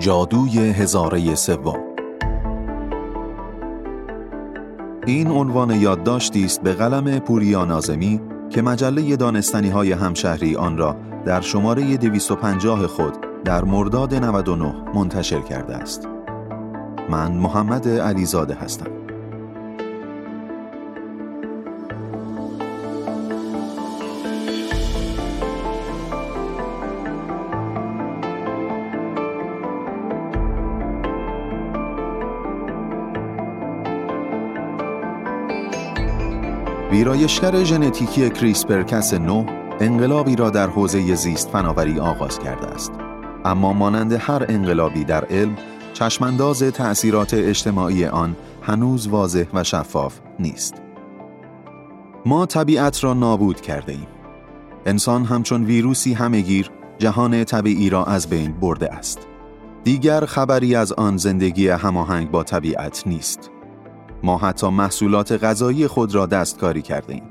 جادوی هزاره سوم این عنوان یادداشتی است به قلم پوریا نازمی که مجله دانستنی های همشهری آن را در شماره 250 خود در مرداد 99 منتشر کرده است. من محمد علیزاده هستم. ویرایشگر ژنتیکی CRISPR Cas نه انقلابی را در حوزه زیست فناوری آغاز کرده است. اما مانند هر انقلابی در علم، چشمانداز تأثیرات اجتماعی آن هنوز واضح و شفاف نیست. ما طبیعت را نابود کرده ایم. انسان همچون ویروسی همگیر جهان طبیعی را از بین برده است. دیگر خبری از آن زندگی هماهنگ با طبیعت نیست. ما حتی محصولات غذایی خود را دستکاری کرده ایم.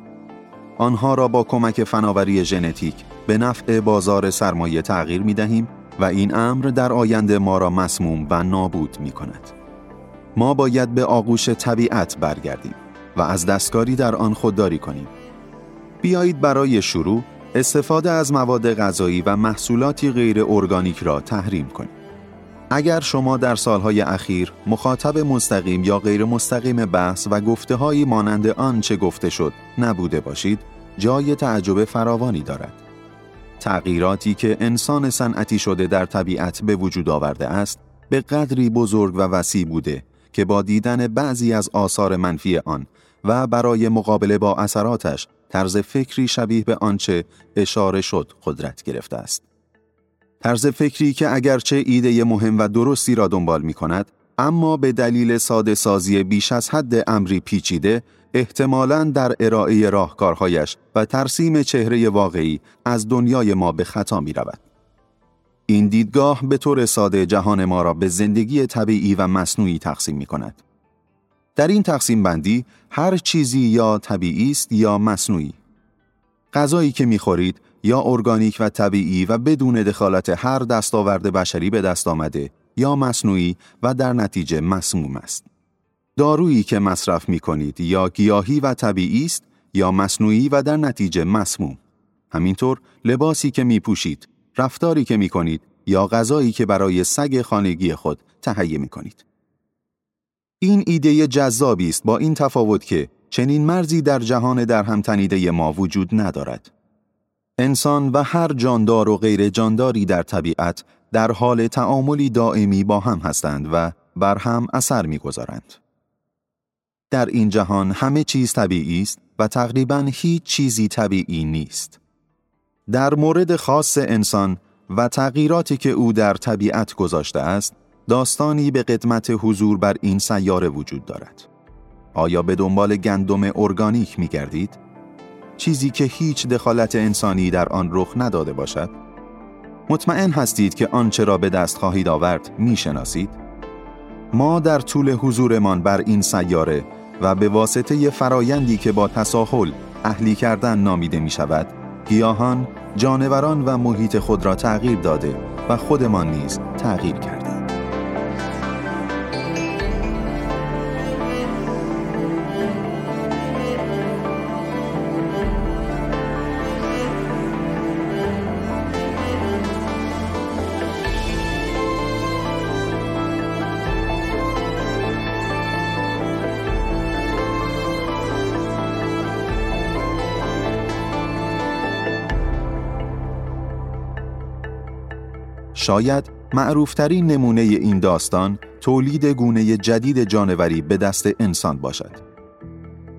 آنها را با کمک فناوری ژنتیک به نفع بازار سرمایه تغییر می دهیم و این امر در آینده ما را مسموم و نابود می کند. ما باید به آغوش طبیعت برگردیم و از دستکاری در آن خودداری کنیم. بیایید برای شروع استفاده از مواد غذایی و محصولاتی غیر ارگانیک را تحریم کنیم. اگر شما در سالهای اخیر مخاطب مستقیم یا غیر مستقیم بحث و گفته هایی مانند آن چه گفته شد نبوده باشید، جای تعجب فراوانی دارد. تغییراتی که انسان صنعتی شده در طبیعت به وجود آورده است، به قدری بزرگ و وسیع بوده که با دیدن بعضی از آثار منفی آن و برای مقابله با اثراتش طرز فکری شبیه به آنچه اشاره شد قدرت گرفته است. طرز فکری که اگرچه ایده مهم و درستی را دنبال می کند، اما به دلیل ساده سازی بیش از حد امری پیچیده، احتمالاً در ارائه راهکارهایش و ترسیم چهره واقعی از دنیای ما به خطا می رود. این دیدگاه به طور ساده جهان ما را به زندگی طبیعی و مصنوعی تقسیم می کند. در این تقسیم بندی هر چیزی یا طبیعی است یا مصنوعی. غذایی که می‌خورید یا ارگانیک و طبیعی و بدون دخالت هر دستاورد بشری به دست آمده یا مصنوعی و در نتیجه مسموم است. دارویی که مصرف می کنید یا گیاهی و طبیعی است یا مصنوعی و در نتیجه مسموم. همینطور لباسی که می پوشید، رفتاری که می کنید یا غذایی که برای سگ خانگی خود تهیه می کنید. این ایده جذابی است با این تفاوت که چنین مرزی در جهان در هم تنیده ما وجود ندارد. انسان و هر جاندار و غیر جانداری در طبیعت در حال تعاملی دائمی با هم هستند و بر هم اثر می‌گذارند. در این جهان همه چیز طبیعی است و تقریبا هیچ چیزی طبیعی نیست. در مورد خاص انسان و تغییراتی که او در طبیعت گذاشته است، داستانی به قدمت حضور بر این سیاره وجود دارد. آیا به دنبال گندم ارگانیک می گردید؟ چیزی که هیچ دخالت انسانی در آن رخ نداده باشد؟ مطمئن هستید که آنچه را به دست خواهید آورد می‌شناسید؟ ما در طول حضورمان بر این سیاره و به واسطه فرایندی که با تساهل اهلی کردن نامیده می شود، گیاهان، جانوران و محیط خود را تغییر داده و خودمان نیز تغییر کرده. شاید معروفترین نمونه این داستان تولید گونه جدید جانوری به دست انسان باشد.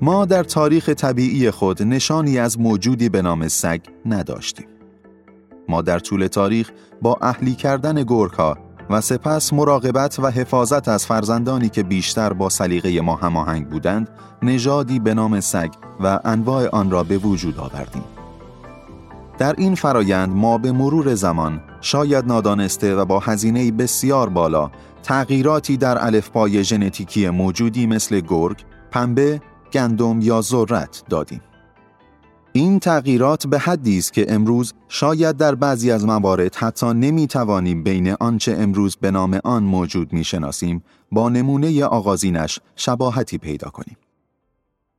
ما در تاریخ طبیعی خود نشانی از موجودی به نام سگ نداشتیم. ما در طول تاریخ با اهلی کردن گرگها و سپس مراقبت و حفاظت از فرزندانی که بیشتر با سلیقه ما هماهنگ بودند نژادی به نام سگ و انواع آن را به وجود آوردیم در این فرایند ما به مرور زمان شاید نادانسته و با هزینه بسیار بالا تغییراتی در الفبای ژنتیکی موجودی مثل گرگ، پنبه، گندم یا ذرت دادیم. این تغییرات به حدی است که امروز شاید در بعضی از موارد حتی نمی توانیم بین آنچه امروز به نام آن موجود می شناسیم با نمونه آغازینش شباهتی پیدا کنیم.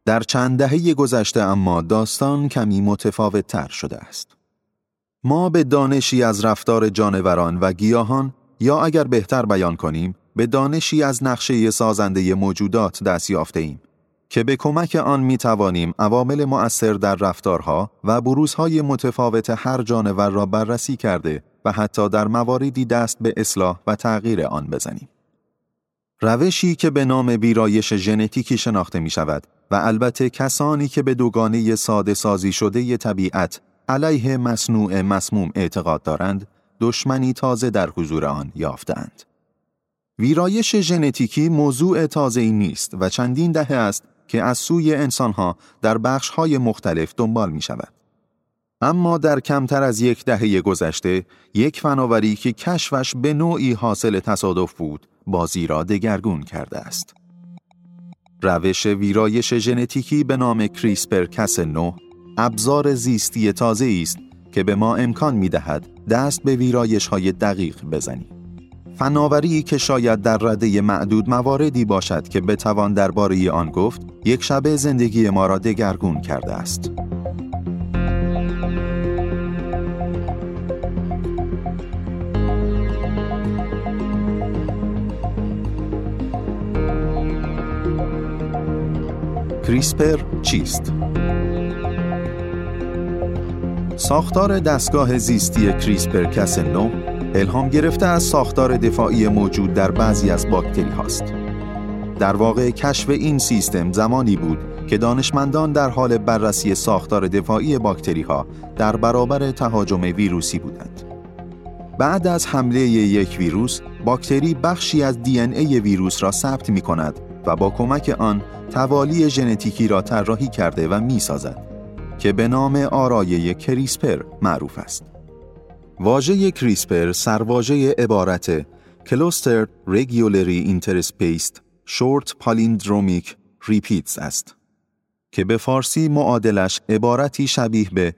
در چند دهه گذشته اما داستان کمی متفاوت تر شده است. ما به دانشی از رفتار جانوران و گیاهان یا اگر بهتر بیان کنیم به دانشی از نقشه سازنده موجودات دست یافته ایم که به کمک آن می توانیم عوامل مؤثر در رفتارها و بروزهای متفاوت هر جانور را بررسی کرده و حتی در مواردی دست به اصلاح و تغییر آن بزنیم. روشی که به نام ویرایش ژنتیکی شناخته می شود و البته کسانی که به دوگانه ساده سازی شده ی طبیعت علیه مصنوع مسموم اعتقاد دارند، دشمنی تازه در حضور آن یافتند. ویرایش ژنتیکی موضوع تازه ای نیست و چندین دهه است که از سوی انسانها در بخشهای مختلف دنبال می شود. اما در کمتر از یک دهه گذشته، یک فناوری که کشفش به نوعی حاصل تصادف بود، بازی را دگرگون کرده است. روش ویرایش ژنتیکی به نام کریسپر کس نو ابزار زیستی تازه است که به ما امکان می دهد دست به ویرایش های دقیق بزنیم. فناوری که شاید در رده معدود مواردی باشد که بتوان درباره آن گفت یک شبه زندگی ما را دگرگون کرده است. کریسپر چیست؟ ساختار دستگاه زیستی کریسپر کس نو الهام گرفته از ساختار دفاعی موجود در بعضی از باکتری هاست. در واقع کشف این سیستم زمانی بود که دانشمندان در حال بررسی ساختار دفاعی باکتری ها در برابر تهاجم ویروسی بودند. بعد از حمله یک ویروس، باکتری بخشی از دی ای ویروس را ثبت می کند و با کمک آن توالی ژنتیکی را طراحی کرده و می سازد. که به نام آرایه CRISPR معروف است. واژه CRISPR سرواژه عبارت Clustered Regularly Interspaced Short Palindromic Repeats است که به فارسی معادلش عبارتی شبیه به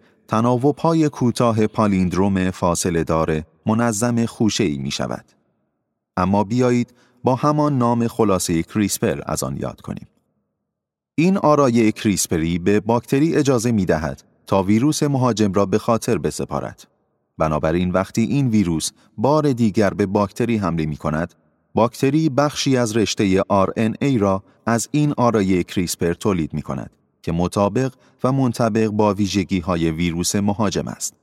های کوتاه پالیندروم فاصله داره منظم خوشه ای می شود. اما بیایید با همان نام خلاصه کریسپر از آن یاد کنیم. این آرایه کریسپری به باکتری اجازه می دهد تا ویروس مهاجم را به خاطر بسپارد. بنابراین وقتی این ویروس بار دیگر به باکتری حمله می کند، باکتری بخشی از رشته RNA را از این آرایه کریسپر تولید می کند که مطابق و منطبق با ویژگی های ویروس مهاجم است.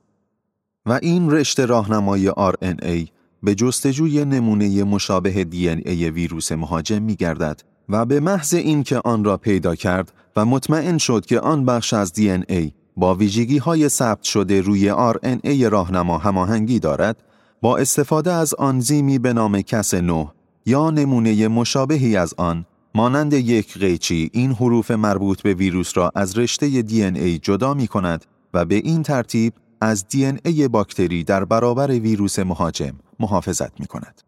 و این رشته راهنمای RNA به جستجوی نمونه مشابه DNA ویروس مهاجم می گردد و به محض اینکه آن را پیدا کرد و مطمئن شد که آن بخش از دی ای با ویژگی های ثبت شده روی ای راهنما هماهنگی دارد با استفاده از آنزیمی به نام کس نو یا نمونه مشابهی از آن مانند یک قیچی این حروف مربوط به ویروس را از رشته دی ای جدا می کند و به این ترتیب از دی ای باکتری در برابر ویروس مهاجم محافظت می کند.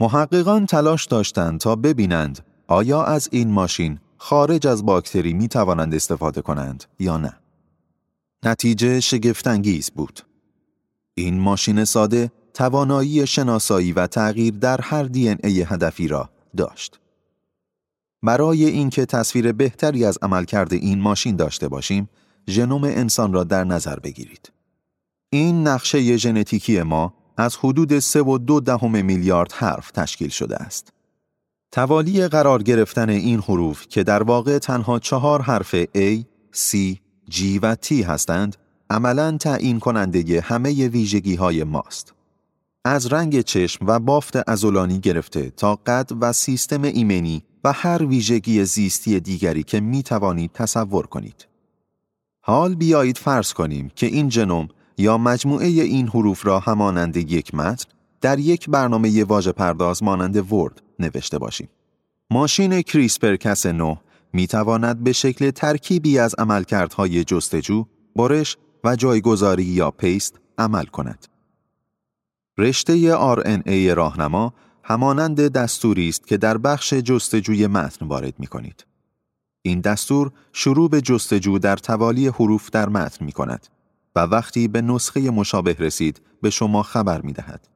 محققان تلاش داشتند تا ببینند آیا از این ماشین خارج از باکتری می توانند استفاده کنند یا نه؟ نتیجه شگفتانگیز بود. این ماشین ساده توانایی شناسایی و تغییر در هر دی ای هدفی را داشت. برای اینکه تصویر بهتری از عملکرد این ماشین داشته باشیم، ژنوم انسان را در نظر بگیرید. این نقشه ژنتیکی ما از حدود 3 و دهم میلیارد حرف تشکیل شده است. توالی قرار گرفتن این حروف که در واقع تنها چهار حرف A, C, G و T هستند عملا تعیین کننده همه ویژگی های ماست. از رنگ چشم و بافت ازولانی گرفته تا قد و سیستم ایمنی و هر ویژگی زیستی دیگری که می توانید تصور کنید. حال بیایید فرض کنیم که این ژنوم یا مجموعه این حروف را همانند یک متن در یک برنامه واژه پرداز مانند Word نوشته باشیم. ماشین CRISPR Cas 9 می تواند به شکل ترکیبی از عملکردهای جستجو، برش و جایگذاری یا paste عمل کند. رشته RNA راهنما همانند دستوری است که در بخش جستجوی متن وارد می کنید. این دستور شروع به جستجو در توالی حروف در متن می کند و وقتی به نسخه مشابه رسید به شما خبر می دهد.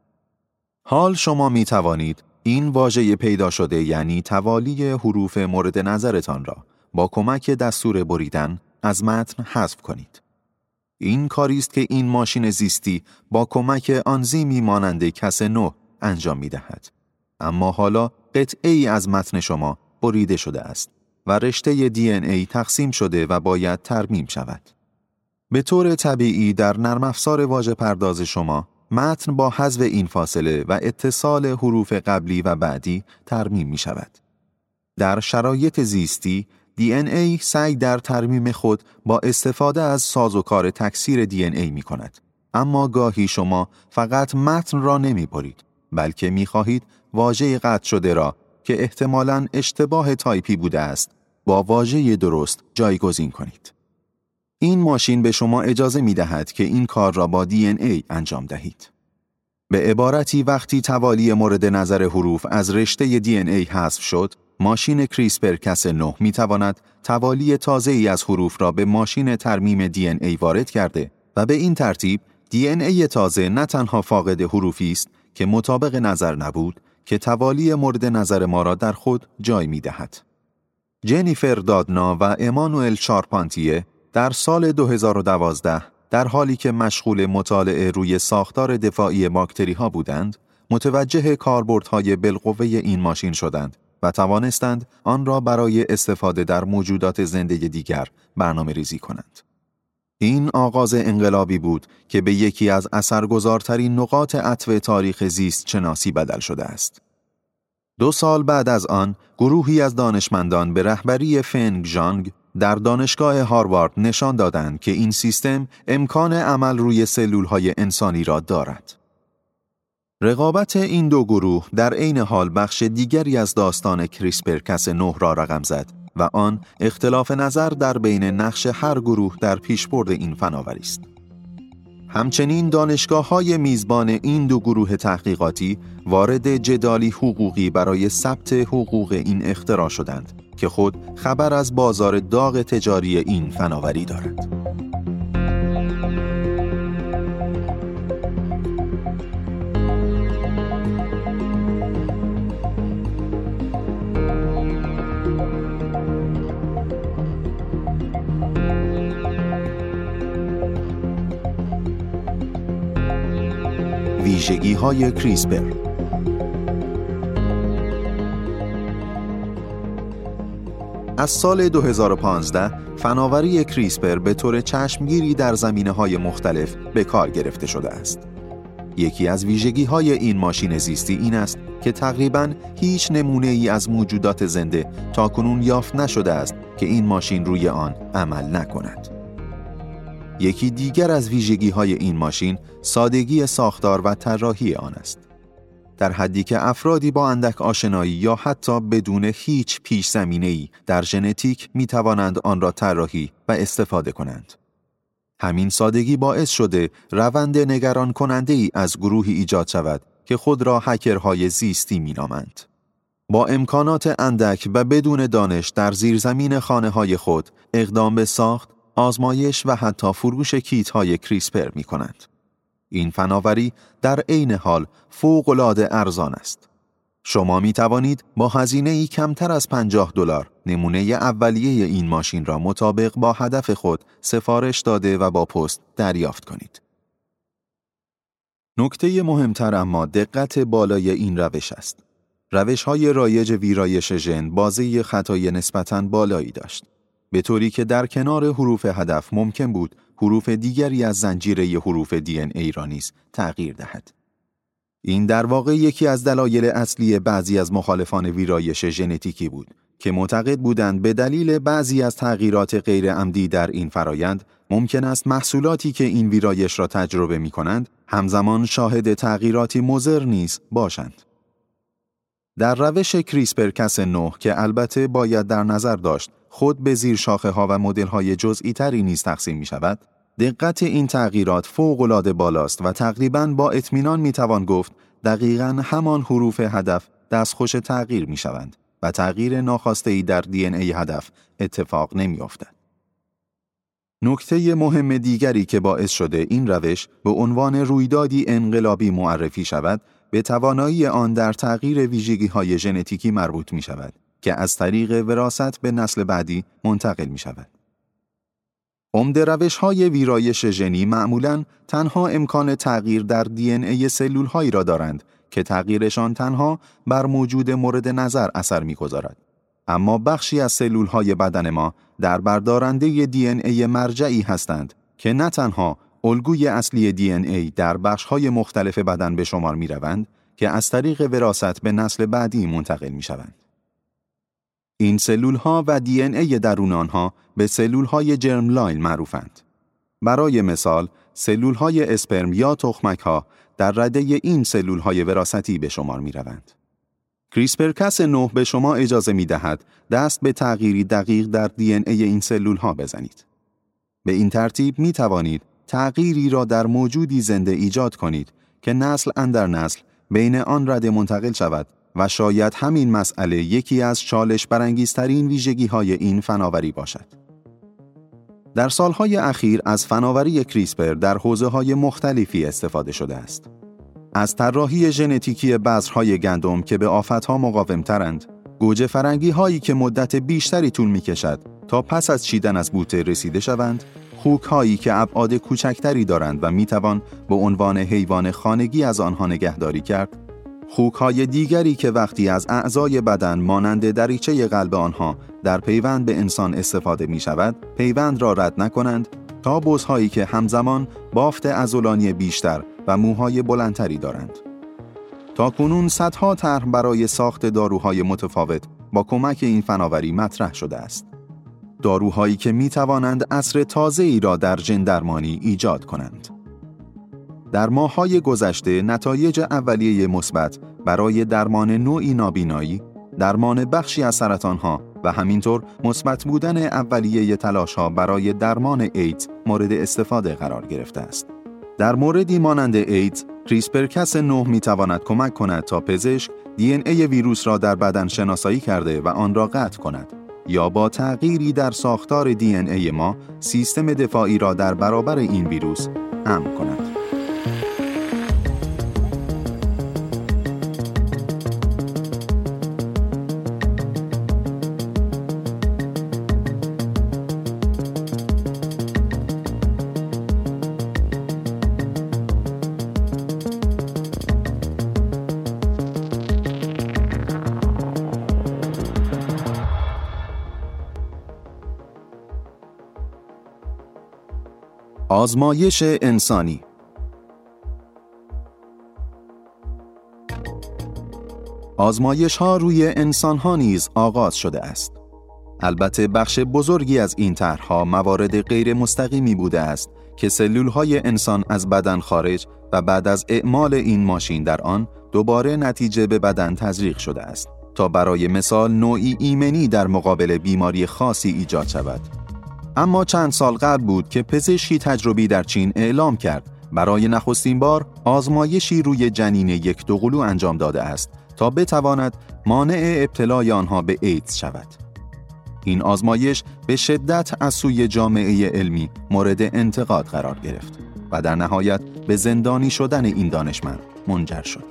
حال شما می توانید این واژه پیدا شده یعنی توالی حروف مورد نظرتان را با کمک دستور بریدن از متن حذف کنید. این کاری است که این ماشین زیستی با کمک آنزیمی مانند کس نو انجام می دهد. اما حالا قطعه ای از متن شما بریده شده است و رشته دی ای تقسیم شده و باید ترمیم شود. به طور طبیعی در نرم افزار واژه پرداز شما متن با حذف این فاصله و اتصال حروف قبلی و بعدی ترمیم می شود. در شرایط زیستی ای سعی در ترمیم خود با استفاده از سازوکار تکثیر ای می کند. اما گاهی شما فقط متن را نمی برید بلکه می خواهید واژه قطع شده را که احتمالاً اشتباه تایپی بوده است با واژه درست جایگزین کنید. این ماشین به شما اجازه می دهد که این کار را با DNA انجام دهید. به عبارتی وقتی توالی مورد نظر حروف از رشته ای حذف شد، ماشین CRISPR Cas 9 می تواند توالی تازه ای از حروف را به ماشین ترمیم ای وارد کرده و به این ترتیب ای تازه نه تنها فاقد حروفی است که مطابق نظر نبود که توالی مورد نظر ما را در خود جای می دهد. جنیفر دادنا و امانوئل شارپانتیه در سال 2012 در حالی که مشغول مطالعه روی ساختار دفاعی باکتری ها بودند، متوجه کاربردهای بالقوه این ماشین شدند و توانستند آن را برای استفاده در موجودات زنده دیگر برنامه ریزی کنند. این آغاز انقلابی بود که به یکی از اثرگذارترین نقاط عطف تاریخ زیست شناسی بدل شده است. دو سال بعد از آن، گروهی از دانشمندان به رهبری فنگ جانگ در دانشگاه هاروارد نشان دادند که این سیستم امکان عمل روی سلولهای انسانی را دارد. رقابت این دو گروه در عین حال بخش دیگری از داستان کریسپر کس نه را رقم زد و آن اختلاف نظر در بین نقش هر گروه در پیشبرد این فناوری است. همچنین دانشگاه های میزبان این دو گروه تحقیقاتی وارد جدالی حقوقی برای ثبت حقوق این اختراع شدند که خود خبر از بازار داغ تجاری این فناوری دارد. ویژگی های کریسپر از سال 2015 فناوری کریسپر به طور چشمگیری در زمینه های مختلف به کار گرفته شده است. یکی از ویژگی های این ماشین زیستی این است که تقریبا هیچ نمونه ای از موجودات زنده تاکنون یافت نشده است که این ماشین روی آن عمل نکند. یکی دیگر از ویژگی های این ماشین سادگی ساختار و طراحی آن است. در حدی که افرادی با اندک آشنایی یا حتی بدون هیچ پیش زمینه ای در ژنتیک می توانند آن را طراحی و استفاده کنند. همین سادگی باعث شده روند نگران کننده ای از گروهی ایجاد شود که خود را هکرهای زیستی می نامند. با امکانات اندک و بدون دانش در زیرزمین خانه های خود اقدام به ساخت، آزمایش و حتی فروش کیت های کریسپر می کنند. این فناوری در عین حال فوق‌العاده ارزان است. شما می توانید با هزینه ای کمتر از 50 دلار نمونه اولیه این ماشین را مطابق با هدف خود سفارش داده و با پست دریافت کنید. نکته مهمتر اما دقت بالای این روش است. روش های رایج ویرایش ژن بازه خطای نسبتاً بالایی داشت. به طوری که در کنار حروف هدف ممکن بود حروف دیگری از زنجیره حروف دی ای را نیز تغییر دهد. این در واقع یکی از دلایل اصلی بعضی از مخالفان ویرایش ژنتیکی بود که معتقد بودند به دلیل بعضی از تغییرات غیر عمدی در این فرایند ممکن است محصولاتی که این ویرایش را تجربه می کنند همزمان شاهد تغییراتی مزر نیز باشند. در روش کریسپر کس 9 که البته باید در نظر داشت خود به زیر شاخه ها و مدل های جزئی تری نیز تقسیم می شود، دقت این تغییرات فوق العاده بالاست و تقریبا با اطمینان می توان گفت دقیقا همان حروف هدف دستخوش تغییر می شوند و تغییر ناخواسته ای در دی ای هدف اتفاق نمی افتد. نکته مهم دیگری که باعث شده این روش به عنوان رویدادی انقلابی معرفی شود به توانایی آن در تغییر ویژگی های ژنتیکی مربوط می شود که از طریق وراست به نسل بعدی منتقل می شود. عمده روش های ویرایش ژنی معمولا تنها امکان تغییر در دی ای سلول هایی را دارند که تغییرشان تنها بر موجود مورد نظر اثر می‌گذارد. اما بخشی از سلول های بدن ما در بردارنده دی ای مرجعی هستند که نه تنها الگوی اصلی DNA در بخش های مختلف بدن به شمار می روند که از طریق وراثت به نسل بعدی منتقل می شوند. این سلول ها و DNA درون آنها به سلول های germline معروفند. برای مثال، سلول های اسپرم یا تخمک ها در رده این سلول های وراثتی به شمار می روند. CRISPR Cas 9 به شما اجازه می دهد دست به تغییری دقیق در DNA این سلول ها بزنید. به این ترتیب می توانید تغییری را در موجودی زنده ایجاد کنید که نسل اندر نسل بین آن رده منتقل شود و شاید همین مسئله یکی از چالش برانگیزترین ویژگی های این فناوری باشد. در سالهای اخیر از فناوری کریسپر در حوزه های مختلفی استفاده شده است. از طراحی ژنتیکی بذرهای گندم که به آفتها مقاومترند، گوجه فرنگی هایی که مدت بیشتری طول می کشد تا پس از چیدن از بوته رسیده شوند، خوک هایی که ابعاد کوچکتری دارند و می توان به عنوان حیوان خانگی از آنها نگهداری کرد، خوک های دیگری که وقتی از اعضای بدن مانند دریچه قلب آنها در پیوند به انسان استفاده می شود، پیوند را رد نکنند تا بزهایی که همزمان بافت ازولانی بیشتر و موهای بلندتری دارند. تا کنون صدها طرح برای ساخت داروهای متفاوت با کمک این فناوری مطرح شده است. داروهایی که می توانند عصر تازه ای را در ژن درمانی ایجاد کنند. در ماههای گذشته نتایج اولیه مثبت برای درمان نوعی نابینایی، درمان بخشی از سرطانها و همینطور مثبت بودن اولیه تلاشها برای درمان ایدز مورد استفاده قرار گرفته است. در موردی مانند ایدز، CRISPR Cas 9 می تواند کمک کند تا پزشک دی ای ویروس را در بدن شناسایی کرده و آن را قطع کند یا با تغییری در ساختار دی ای ما سیستم دفاعی را در برابر این ویروس امن کند. آزمایش انسانی آزمایش ها روی انسان ها نیز آغاز شده است. البته بخش بزرگی از این طرحها موارد غیر مستقیمی بوده است که سلول های انسان از بدن خارج و بعد از اعمال این ماشین در آن دوباره نتیجه به بدن تزریق شده است تا برای مثال نوعی ایمنی در مقابل بیماری خاصی ایجاد شود اما چند سال قبل بود که پزشکی تجربی در چین اعلام کرد برای نخستین بار آزمایشی روی جنین یک دوقلو انجام داده است تا بتواند مانع ابتلای آنها به ایدز شود. این آزمایش به شدت از سوی جامعه علمی مورد انتقاد قرار گرفت و در نهایت به زندانی شدن این دانشمند منجر شد.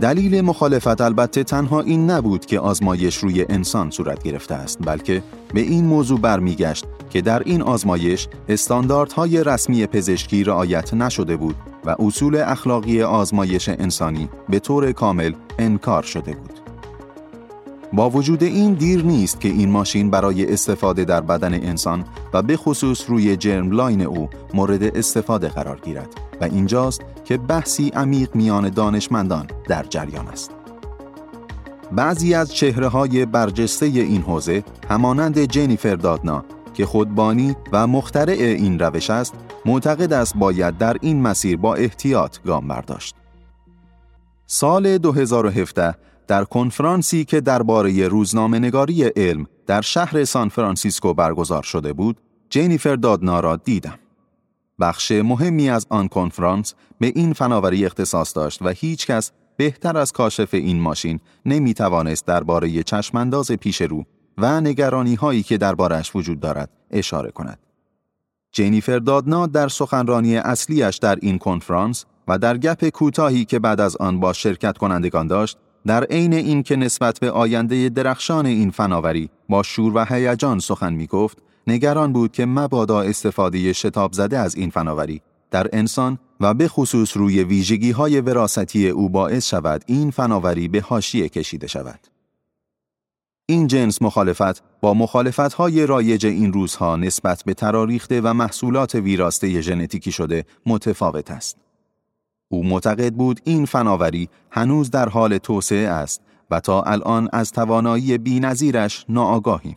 دلیل مخالفت البته تنها این نبود که آزمایش روی انسان صورت گرفته است بلکه به این موضوع برمیگشت که در این آزمایش استانداردهای رسمی پزشکی رعایت نشده بود و اصول اخلاقی آزمایش انسانی به طور کامل انکار شده بود. با وجود این دیر نیست که این ماشین برای استفاده در بدن انسان و به خصوص روی جرم لاین او مورد استفاده قرار گیرد و اینجاست که بحثی عمیق میان دانشمندان در جریان است. بعضی از چهره های برجسته این حوزه همانند جنیفر دادنا که خودبانی و مخترع این روش است معتقد است باید در این مسیر با احتیاط گام برداشت. سال 2017 در کنفرانسی که درباره روزنامه‌نگاری علم در شهر سان فرانسیسکو برگزار شده بود، جنیفر دادنا را دیدم. بخش مهمی از آن کنفرانس به این فناوری اختصاص داشت و هیچ کس بهتر از کاشف این ماشین نمی توانست درباره چشمانداز پیش رو و نگرانی هایی که دربارش وجود دارد اشاره کند. جنیفر دادنا در سخنرانی اصلیش در این کنفرانس و در گپ کوتاهی که بعد از آن با شرکت کنندگان داشت در عین اینکه نسبت به آینده درخشان این فناوری با شور و هیجان سخن می گفت نگران بود که مبادا استفاده شتاب زده از این فناوری در انسان و به خصوص روی ویژگی های وراستی او باعث شود این فناوری به حاشیه کشیده شود. این جنس مخالفت با مخالفت های رایج این روزها نسبت به تراریخته و محصولات ویراسته ژنتیکی شده متفاوت است. او معتقد بود این فناوری هنوز در حال توسعه است و تا الان از توانایی بینظیرش ناآگاهیم.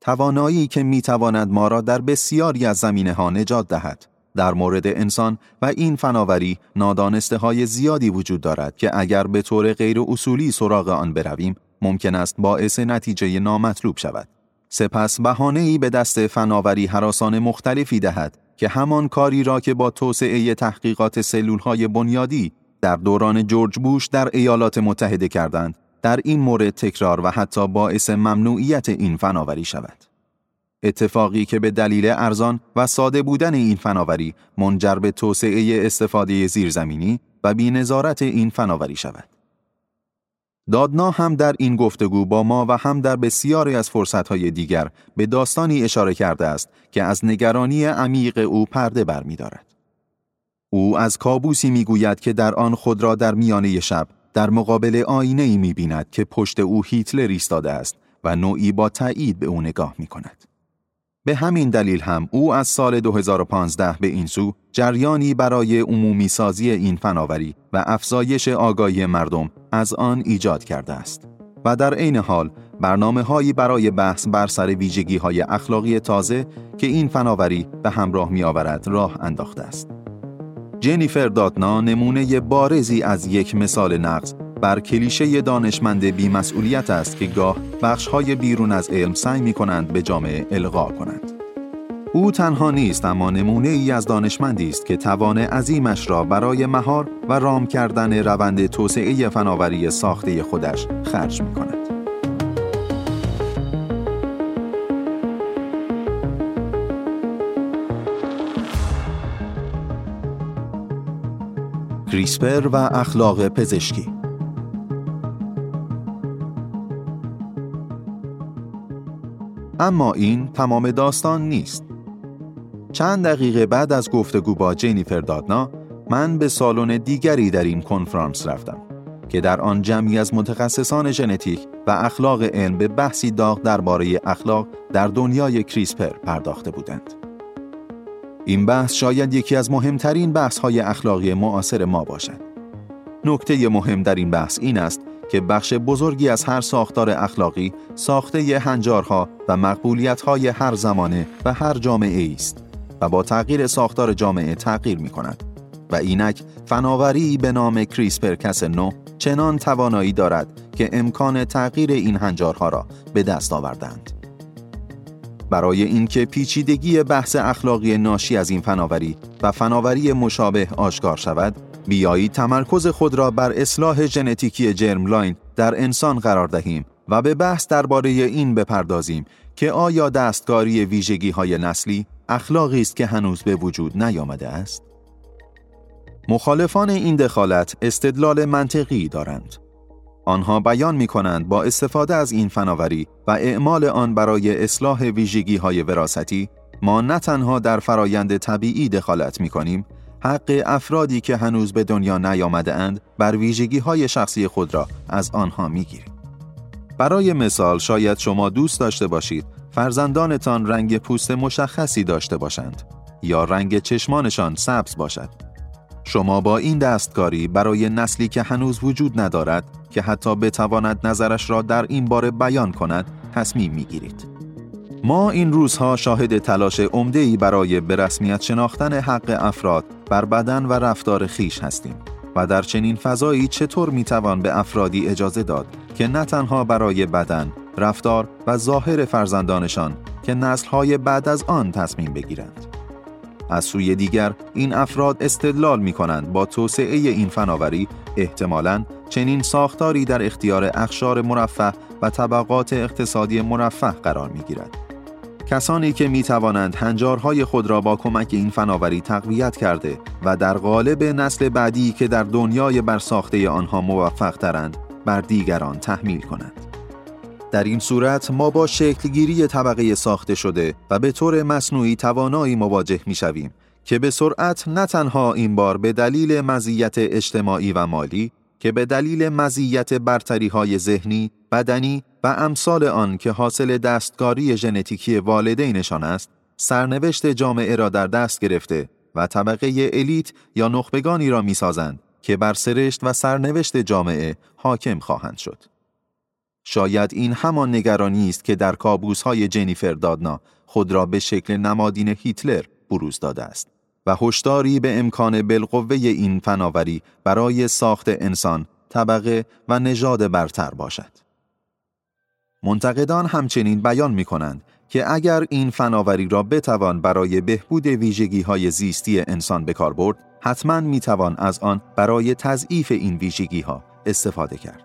توانایی که می‌تواند ما را در بسیاری از زمینه ها نجات دهد. در مورد انسان و این فناوری نادانسته های زیادی وجود دارد که اگر به طور غیر اصولی سراغ آن برویم ممکن است باعث نتیجه نامطلوب شود. سپس بهانه ای به دست فناوری حراسان مختلفی دهد که همان کاری را که با توسعه تحقیقات سلول های بنیادی در دوران جورج بوش در ایالات متحده کردند در این مورد تکرار و حتی باعث ممنوعیت این فناوری شود. اتفاقی که به دلیل ارزان و ساده بودن این فناوری منجر به توسعه استفاده زیرزمینی و بینظارت این فناوری شود. دادنا هم در این گفتگو با ما و هم در بسیاری از فرصتهای دیگر به داستانی اشاره کرده است که از نگرانی عمیق او پرده برمیدارد. او از کابوسی می‌گوید که در آن خود را در میانه شب در مقابل آینه ای می بیند که پشت او هیتلر ایستاده است و نوعی با تایید به او نگاه می کند. به همین دلیل هم او از سال 2015 به این سو جریانی برای عمومی سازی این فناوری و افزایش آگاهی مردم از آن ایجاد کرده است. و در عین حال برنامه هایی برای بحث بر سر ویژگی های اخلاقی تازه که این فناوری به همراه می آورد راه انداخته است. جنیفر داتنا نمونه بارزی از یک مثال نقض بر کلیشه دانشمند بیمسئولیت است که گاه بخشهای بیرون از علم سعی می کنند به جامعه القا کنند. او تنها نیست اما نمونه ای از دانشمندی است که توان عظیمش را برای مهار و رام کردن روند توسعه فناوری ساخته خودش خرج می کند. کریسپر و اخلاق پزشکی اما این تمام داستان نیست. چند دقیقه بعد از گفتگو با جینیفر دادنا من به سالن دیگری در این کنفرانس رفتم که در آن جمعی از متخصصان ژنتیک و اخلاق علم به بحثی داغ درباره اخلاق در دنیای کریسپر پرداخته بودند. این بحث شاید یکی از مهمترین بحث‌های اخلاقی معاصر ما باشد. نکته مهم در این بحث این است که بخش بزرگی از هر ساختار اخلاقی ساخته هنجارها و مقبولیت‌های هر زمانه و هر جامعه است و با تغییر ساختار جامعه تغییر می کند و اینک فناوری به نام کریسپر کس نو چنان توانایی دارد که امکان تغییر این هنجارها را به دست آوردند. برای اینکه پیچیدگی بحث اخلاقی ناشی از این فناوری و فناوری مشابه آشکار شود، بیایید تمرکز خود را بر اصلاح ژنتیکی جرملاین در انسان قرار دهیم و به بحث درباره این بپردازیم که آیا دستکاری ویژگی های نسلی اخلاقی است که هنوز به وجود نیامده است؟ مخالفان این دخالت استدلال منطقی دارند. آنها بیان می کنند با استفاده از این فناوری و اعمال آن برای اصلاح ویژگی های وراثتی ما نه تنها در فرایند طبیعی دخالت می کنیم حق افرادی که هنوز به دنیا نیامده اند بر ویژگی های شخصی خود را از آنها می گیریم. برای مثال شاید شما دوست داشته باشید فرزندانتان رنگ پوست مشخصی داشته باشند یا رنگ چشمانشان سبز باشد. شما با این دستکاری برای نسلی که هنوز وجود ندارد که حتی بتواند نظرش را در این باره بیان کند تصمیم می گیرید. ما این روزها شاهد تلاش ای برای به رسمیت شناختن حق افراد بر بدن و رفتار خیش هستیم و در چنین فضایی چطور می توان به افرادی اجازه داد که نه تنها برای بدن، رفتار و ظاهر فرزندانشان که نسلهای بعد از آن تصمیم بگیرند. از سوی دیگر این افراد استدلال می کنند با توسعه این فناوری احتمالاً چنین ساختاری در اختیار اخشار مرفه و طبقات اقتصادی مرفه قرار می گیرد. کسانی که می توانند هنجارهای خود را با کمک این فناوری تقویت کرده و در قالب نسل بعدی که در دنیای برساخته آنها موفق ترند بر دیگران تحمیل کنند. در این صورت ما با شکلگیری طبقه ساخته شده و به طور مصنوعی توانایی مواجه می شویم که به سرعت نه تنها این بار به دلیل مزیت اجتماعی و مالی که به دلیل مزیت برتری های ذهنی، بدنی و امثال آن که حاصل دستکاری ژنتیکی والدینشان است، سرنوشت جامعه را در دست گرفته و طبقه الیت یا نخبگانی را می‌سازند که بر سرشت و سرنوشت جامعه حاکم خواهند شد. شاید این همان نگرانی است که در کابوس های جنیفر دادنا خود را به شکل نمادین هیتلر بروز داده است و هشداری به امکان بالقوه این فناوری برای ساخت انسان، طبقه و نژاد برتر باشد. منتقدان همچنین بیان می کنند که اگر این فناوری را بتوان برای بهبود ویژگی های زیستی انسان بکار برد، حتما می توان از آن برای تضعیف این ویژگی ها استفاده کرد.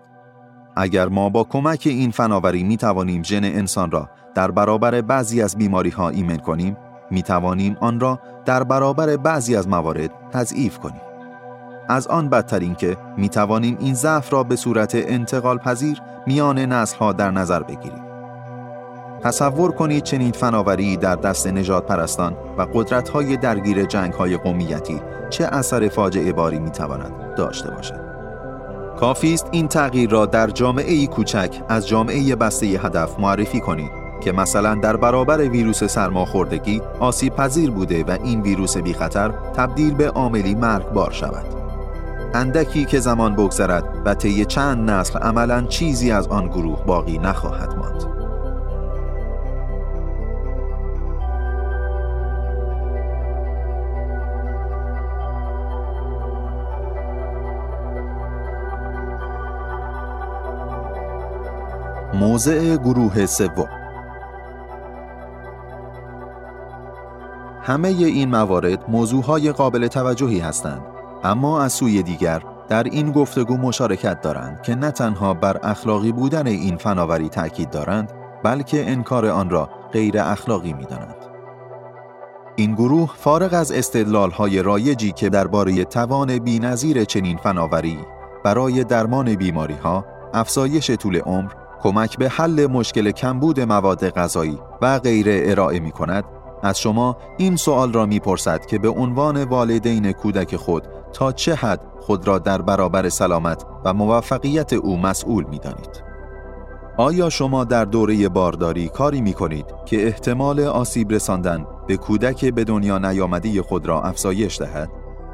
اگر ما با کمک این فناوری می توانیم ژن انسان را در برابر بعضی از بیماری ها ایمن کنیم، می توانیم آن را در برابر بعضی از موارد تضعیف کنیم. از آن بدتر این که می توانیم این ضعف را به صورت انتقال پذیر میان نسل ها در نظر بگیریم. تصور کنید چنین فناوری در دست نجات پرستان و قدرت های درگیر جنگ های قومیتی چه اثر فاجعه باری می تواند داشته باشد. کافی است این تغییر را در جامعه ای کوچک از جامعه بسته هدف معرفی کنید که مثلا در برابر ویروس سرماخوردگی آسیب پذیر بوده و این ویروس بی خطر تبدیل به عاملی مرگبار شود. اندکی که زمان بگذرد و طی چند نسل عملا چیزی از آن گروه باقی نخواهد ماند. موضع گروه سوم همه این موارد موضوعهای قابل توجهی هستند اما از سوی دیگر در این گفتگو مشارکت دارند که نه تنها بر اخلاقی بودن این فناوری تأکید دارند بلکه انکار آن را غیر اخلاقی می دانند. این گروه فارغ از های رایجی که درباره توان بینظیر چنین فناوری برای درمان بیماری ها، افزایش طول عمر کمک به حل مشکل کمبود مواد غذایی و غیره ارائه می کند از شما این سوال را می‌پرسد که به عنوان والدین کودک خود تا چه حد خود را در برابر سلامت و موفقیت او مسئول می دانید؟ آیا شما در دوره بارداری کاری می کنید که احتمال آسیب رساندن به کودک به دنیا نیامده خود را افزایش دهد؟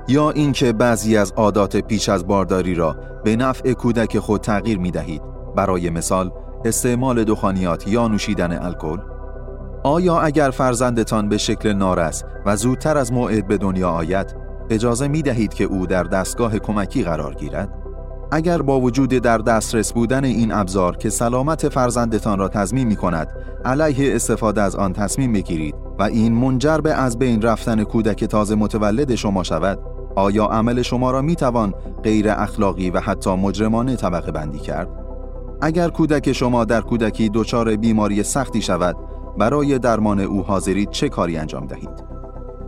یا اینکه بعضی از عادات پیش از بارداری را به نفع کودک خود تغییر می دهید برای مثال استعمال دخانیات یا نوشیدن الکل آیا اگر فرزندتان به شکل نارس و زودتر از موعد به دنیا آید اجازه می دهید که او در دستگاه کمکی قرار گیرد اگر با وجود در دسترس بودن این ابزار که سلامت فرزندتان را تضمین می کند علیه استفاده از آن تصمیم بگیرید و این منجر به از بین رفتن کودک تازه متولد شما شود آیا عمل شما را می توان غیر اخلاقی و حتی مجرمانه طبقه بندی کرد؟ اگر کودک شما در کودکی دچار بیماری سختی شود برای درمان او حاضرید چه کاری انجام دهید؟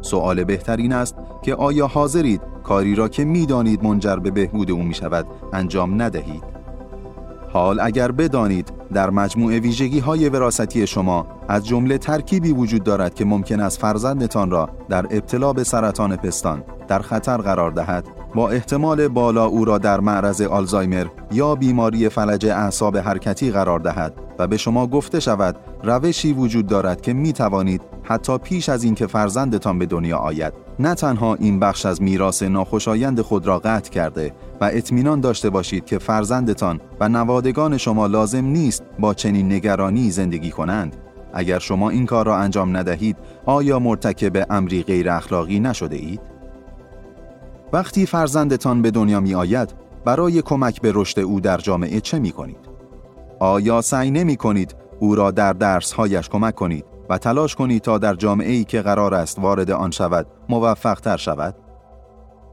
سوال بهترین است که آیا حاضرید کاری را که می‌دانید منجر به بهبود او می شود انجام ندهید؟ حال اگر بدانید در مجموع ویژگی های وراستی شما از جمله ترکیبی وجود دارد که ممکن است فرزندتان را در ابتلا به سرطان پستان در خطر قرار دهد با احتمال بالا او را در معرض آلزایمر یا بیماری فلج اعصاب حرکتی قرار دهد و به شما گفته شود روشی وجود دارد که می توانید حتی پیش از اینکه فرزندتان به دنیا آید نه تنها این بخش از میراث ناخوشایند خود را قطع کرده و اطمینان داشته باشید که فرزندتان و نوادگان شما لازم نیست با چنین نگرانی زندگی کنند اگر شما این کار را انجام ندهید آیا مرتکب امری غیر اخلاقی نشده اید؟ وقتی فرزندتان به دنیا می آید برای کمک به رشد او در جامعه چه می کنید؟ آیا سعی نمی کنید او را در درسهایش کمک کنید و تلاش کنید تا در جامعه ای که قرار است وارد آن شود موفق تر شود؟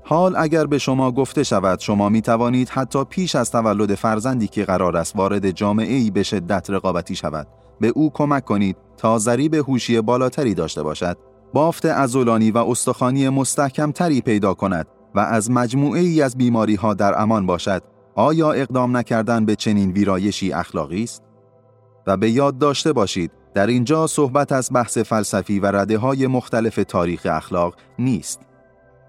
حال اگر به شما گفته شود شما می توانید حتی پیش از تولد فرزندی که قرار است وارد جامعه ای به شدت رقابتی شود به او کمک کنید تا ضریب هوشی بالاتری داشته باشد بافت ازولانی و استخوانی مستحکم تری پیدا کند و از مجموعه ای از بیماری ها در امان باشد آیا اقدام نکردن به چنین ویرایشی اخلاقی است و به یاد داشته باشید در اینجا صحبت از بحث فلسفی و رده های مختلف تاریخ اخلاق نیست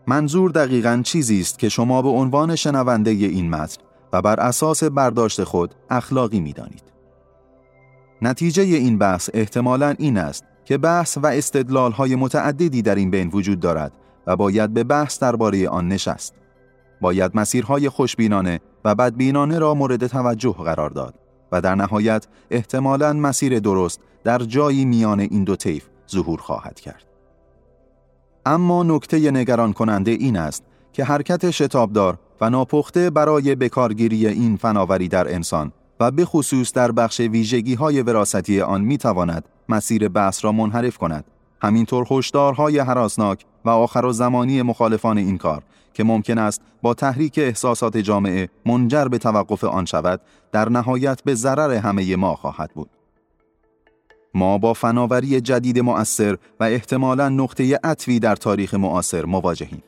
منظور دقیقا چیزی است که شما به عنوان شنونده این متن و بر اساس برداشت خود اخلاقی می دانید. نتیجه این بحث احتمالا این است که بحث و استدلال های متعددی در این بین وجود دارد و باید به بحث درباره آن نشست. باید مسیرهای خوشبینانه و بدبینانه را مورد توجه قرار داد و در نهایت احتمالا مسیر درست در جایی میان این دو طیف ظهور خواهد کرد. اما نکته نگران کننده این است که حرکت شتابدار و ناپخته برای بکارگیری این فناوری در انسان و به خصوص در بخش ویژگی های وراثتی آن می تواند مسیر بحث را منحرف کند. همینطور هشدارهای حراسناک و آخر و زمانی مخالفان این کار که ممکن است با تحریک احساسات جامعه منجر به توقف آن شود در نهایت به ضرر همه ما خواهد بود. ما با فناوری جدید مؤثر و احتمالا نقطه عطفی در تاریخ معاصر مواجهیم.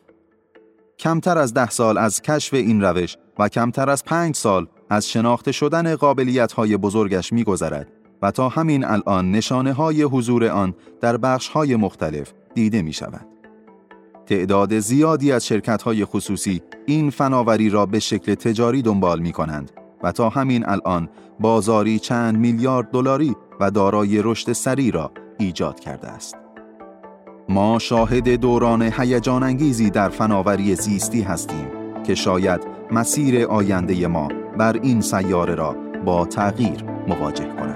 کمتر از ده سال از کشف این روش و کمتر از پنج سال از شناخته شدن قابلیت های بزرگش می گذرد و تا همین الان نشانه های حضور آن در بخش های مختلف دیده می شود. تعداد زیادی از شرکت های خصوصی این فناوری را به شکل تجاری دنبال می کنند و تا همین الان بازاری چند میلیارد دلاری و دارای رشد سری را ایجاد کرده است. ما شاهد دوران هیجان انگیزی در فناوری زیستی هستیم که شاید مسیر آینده ما بر این سیاره را با تغییر مواجه کند.